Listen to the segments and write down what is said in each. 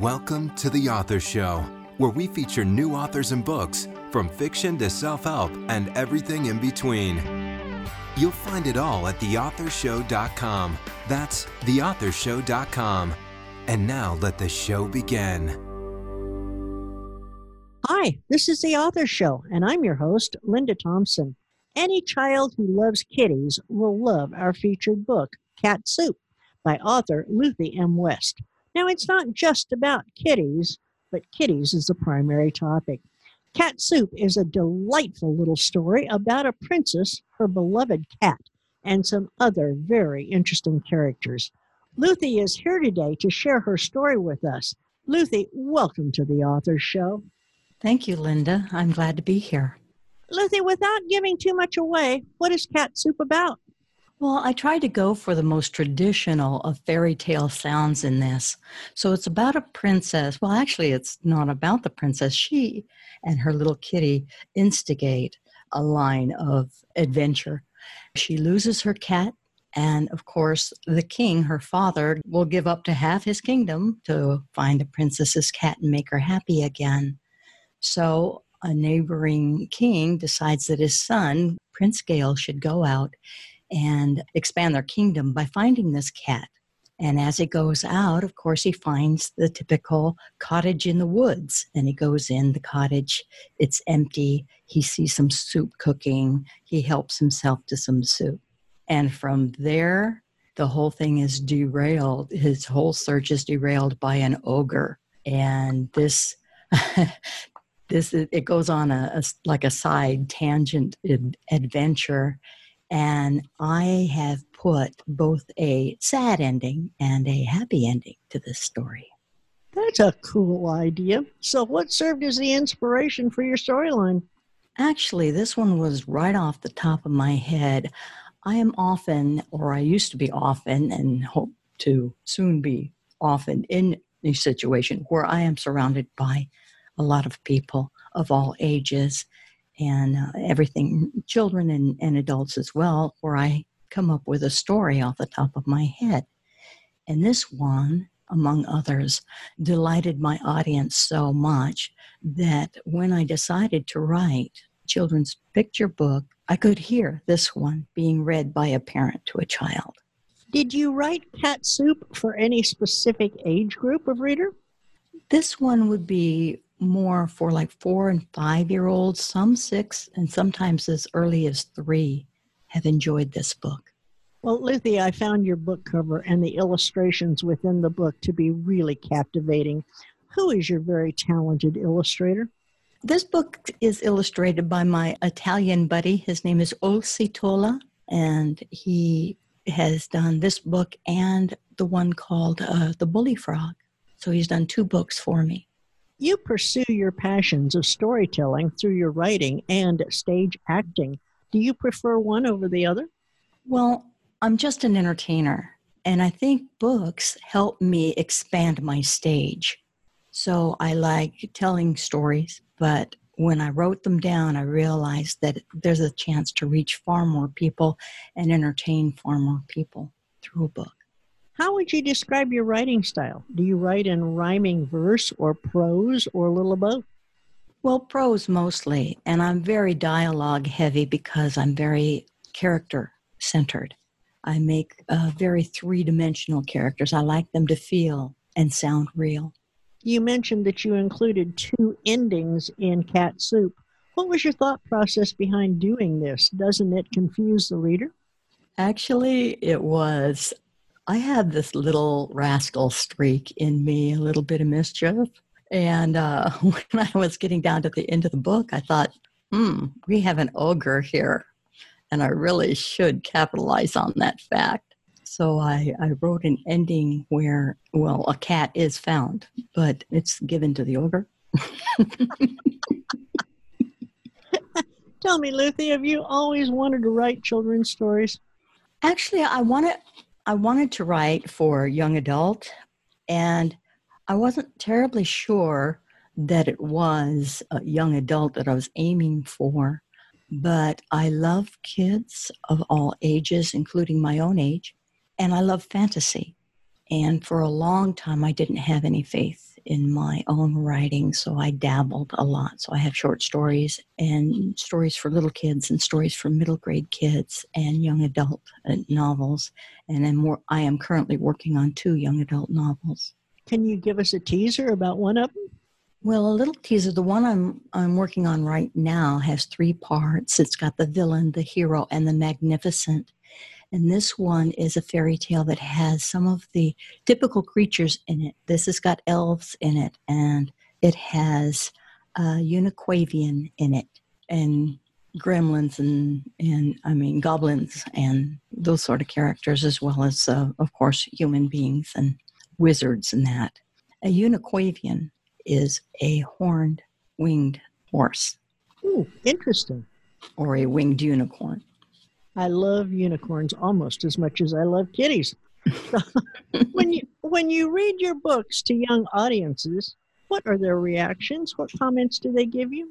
Welcome to The Author Show, where we feature new authors and books, from fiction to self help and everything in between. You'll find it all at theauthorshow.com. That's theauthorshow.com. And now let the show begin. Hi, this is The Author Show, and I'm your host, Linda Thompson. Any child who loves kitties will love our featured book, Cat Soup, by author Luthie M. West. Now, it's not just about kitties, but kitties is the primary topic. Cat Soup is a delightful little story about a princess, her beloved cat, and some other very interesting characters. Luthie is here today to share her story with us. Luthie, welcome to the Author's Show. Thank you, Linda. I'm glad to be here. Luthie, without giving too much away, what is Cat Soup about? Well, I tried to go for the most traditional of fairy tale sounds in this. So it's about a princess. Well, actually, it's not about the princess. She and her little kitty instigate a line of adventure. She loses her cat, and of course, the king, her father, will give up to half his kingdom to find the princess's cat and make her happy again. So a neighboring king decides that his son, Prince Gael, should go out and expand their kingdom by finding this cat. And as he goes out, of course, he finds the typical cottage in the woods. And he goes in the cottage, it's empty. He sees some soup cooking. He helps himself to some soup. And from there, the whole thing is derailed. His whole search is derailed by an ogre. And this. this it goes on a, a like a side tangent adventure and I have put both a sad ending and a happy ending to this story. That's a cool idea. So, what served as the inspiration for your storyline? Actually, this one was right off the top of my head. I am often, or I used to be often, and hope to soon be often in a situation where I am surrounded by a lot of people of all ages and uh, everything, children and, and adults as well, where I come up with a story off the top of my head. And this one, among others, delighted my audience so much that when I decided to write children's picture book, I could hear this one being read by a parent to a child. Did you write Cat Soup for any specific age group of reader? This one would be more for like four and five year olds, some six, and sometimes as early as three have enjoyed this book. Well, Luthie, I found your book cover and the illustrations within the book to be really captivating. Who is your very talented illustrator? This book is illustrated by my Italian buddy. His name is Olsi Tola, and he has done this book and the one called uh, The Bully Frog. So he's done two books for me. You pursue your passions of storytelling through your writing and stage acting. Do you prefer one over the other? Well, I'm just an entertainer, and I think books help me expand my stage. So I like telling stories, but when I wrote them down, I realized that there's a chance to reach far more people and entertain far more people through a book. How would you describe your writing style? Do you write in rhyming verse or prose or a little of both? Well, prose mostly, and I'm very dialogue heavy because I'm very character centered. I make uh, very three dimensional characters. I like them to feel and sound real. You mentioned that you included two endings in Cat Soup. What was your thought process behind doing this? Doesn't it confuse the reader? Actually, it was. I had this little rascal streak in me, a little bit of mischief. And uh, when I was getting down to the end of the book, I thought, hmm, we have an ogre here. And I really should capitalize on that fact. So I, I wrote an ending where, well, a cat is found, but it's given to the ogre. Tell me, Luthie, have you always wanted to write children's stories? Actually, I want to I wanted to write for young adult, and I wasn't terribly sure that it was a young adult that I was aiming for. But I love kids of all ages, including my own age, and I love fantasy. And for a long time, I didn't have any faith in my own writing, so I dabbled a lot. So I have short stories and stories for little kids and stories for middle grade kids and young adult uh, novels. And I'm more, I am currently working on two young adult novels. Can you give us a teaser about one of them? Well, a little teaser. The one I'm I'm working on right now has three parts. It's got the villain, the hero, and the magnificent. And this one is a fairy tale that has some of the typical creatures in it. This has got elves in it, and it has uh, Uniquavian in it, and gremlins, and and I mean goblins, and those sort of characters, as well as uh, of course human beings and wizards and that. A Uniquavian is a horned winged horse. Ooh, interesting. Or a winged unicorn. I love unicorns almost as much as I love kitties. when you when you read your books to young audiences, what are their reactions? What comments do they give you?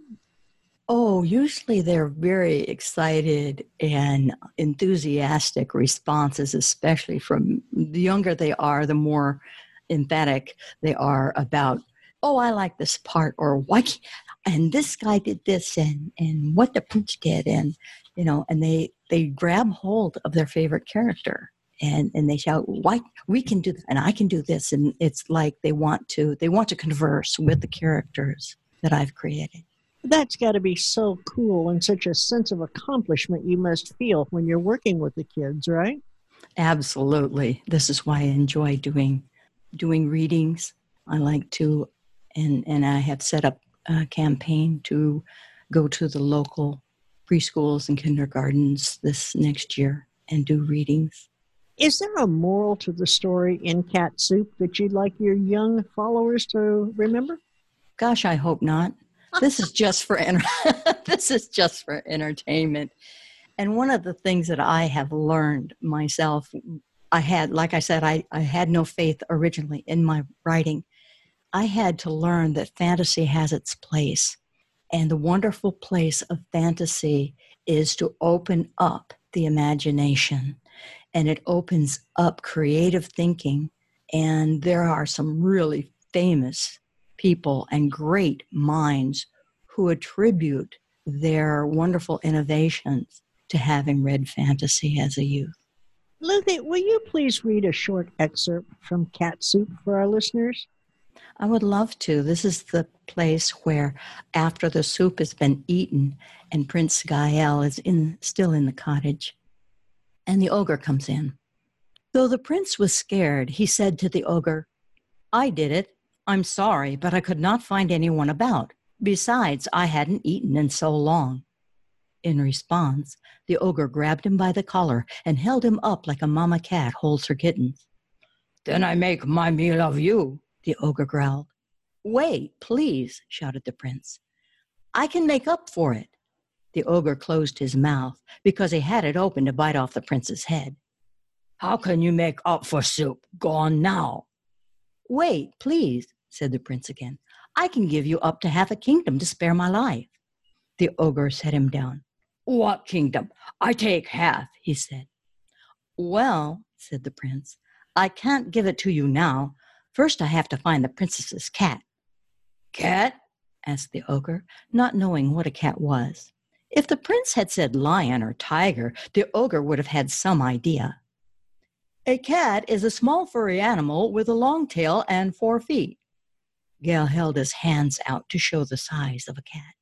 Oh, usually they're very excited and enthusiastic responses, especially from the younger they are, the more emphatic they are about, oh, I like this part, or why, and this guy did this, and and what the prince did, and you know, and they they grab hold of their favorite character and and they shout why we can do this and i can do this and it's like they want to they want to converse with the characters that i've created. That's got to be so cool and such a sense of accomplishment you must feel when you're working with the kids right? Absolutely. This is why i enjoy doing doing readings. I like to and and i have set up a campaign to go to the local preschools and kindergartens this next year and do readings. Is there a moral to the story in Cat Soup that you'd like your young followers to remember? Gosh, I hope not. This is just for this is just for entertainment. And one of the things that I have learned myself, I had, like I said, I, I had no faith originally in my writing. I had to learn that fantasy has its place and the wonderful place of fantasy is to open up the imagination and it opens up creative thinking. And there are some really famous people and great minds who attribute their wonderful innovations to having read fantasy as a youth. Lucy, will you please read a short excerpt from Cat Soup for our listeners? I would love to. This is the place where, after the soup has been eaten and Prince Gael is in, still in the cottage, and the ogre comes in. Though the prince was scared, he said to the ogre, I did it. I'm sorry, but I could not find anyone about. Besides, I hadn't eaten in so long. In response, the ogre grabbed him by the collar and held him up like a mama cat holds her kittens. Then I make my meal of you, the ogre growled. Wait, please, shouted the prince. I can make up for it. The ogre closed his mouth because he had it open to bite off the prince's head. How can you make up for soup? Gone now. Wait, please, said the prince again. I can give you up to half a kingdom to spare my life. The ogre set him down. What kingdom? I take half, he said. Well, said the prince, I can't give it to you now, First, I have to find the princess's cat. Cat? asked the ogre, not knowing what a cat was. If the prince had said lion or tiger, the ogre would have had some idea. A cat is a small furry animal with a long tail and four feet. Gael held his hands out to show the size of a cat.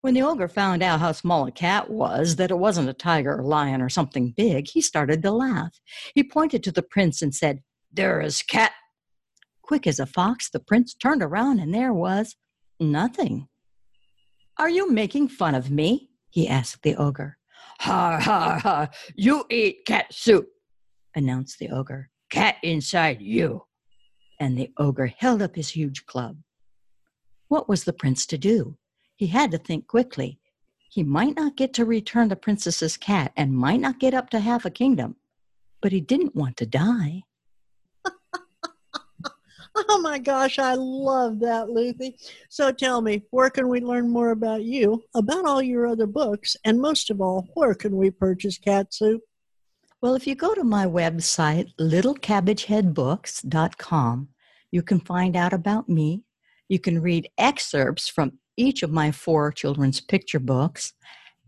When the ogre found out how small a cat was, that it wasn't a tiger or lion or something big, he started to laugh. He pointed to the prince and said, There is cat Quick as a fox, the prince turned around and there was nothing. Are you making fun of me? he asked the ogre. Ha ha ha! You eat cat soup, announced the ogre. Cat inside you. And the ogre held up his huge club. What was the prince to do? He had to think quickly. He might not get to return the princess's cat and might not get up to half a kingdom, but he didn't want to die. Oh my gosh, I love that, Lucy. So tell me, where can we learn more about you, about all your other books, and most of all, where can we purchase cat soup? Well, if you go to my website, littlecabbageheadbooks.com, You can find out about me. You can read excerpts from each of my four children's picture books,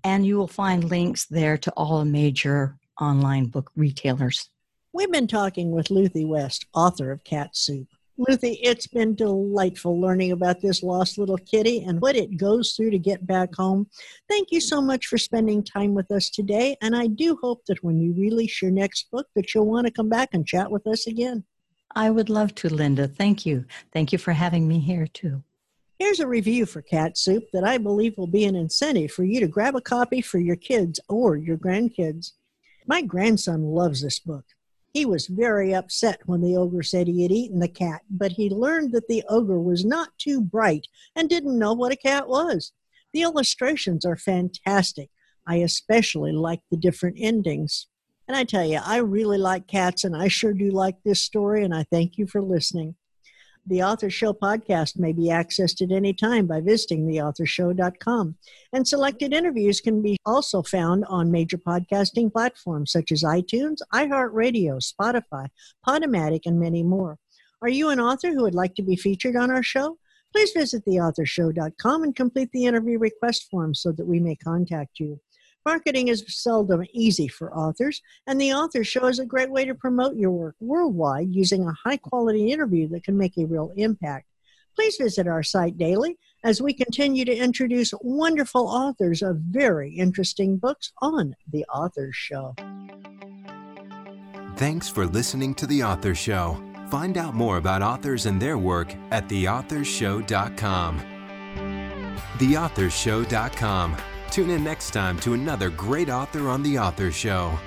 and you will find links there to all major online book retailers. We've been talking with Luthie West, author of Cat Soup. Luthie, it's been delightful learning about this lost little kitty and what it goes through to get back home. Thank you so much for spending time with us today, and I do hope that when you release your next book that you'll want to come back and chat with us again. I would love to, Linda. Thank you. Thank you for having me here too. Here's a review for Cat Soup that I believe will be an incentive for you to grab a copy for your kids or your grandkids. My grandson loves this book. He was very upset when the ogre said he had eaten the cat, but he learned that the ogre was not too bright and didn't know what a cat was. The illustrations are fantastic. I especially like the different endings. And I tell you, I really like cats, and I sure do like this story, and I thank you for listening. The Author Show podcast may be accessed at any time by visiting theauthorshow.com. And selected interviews can be also found on major podcasting platforms such as iTunes, iHeartRadio, Spotify, Podomatic, and many more. Are you an author who would like to be featured on our show? Please visit theauthorshow.com and complete the interview request form so that we may contact you. Marketing is seldom easy for authors, and the Author Show is a great way to promote your work worldwide using a high quality interview that can make a real impact. Please visit our site daily as we continue to introduce wonderful authors of very interesting books on The Author Show. Thanks for listening to The Author Show. Find out more about authors and their work at theauthorshow.com. Theauthorshow.com Tune in next time to another great author on The Author Show.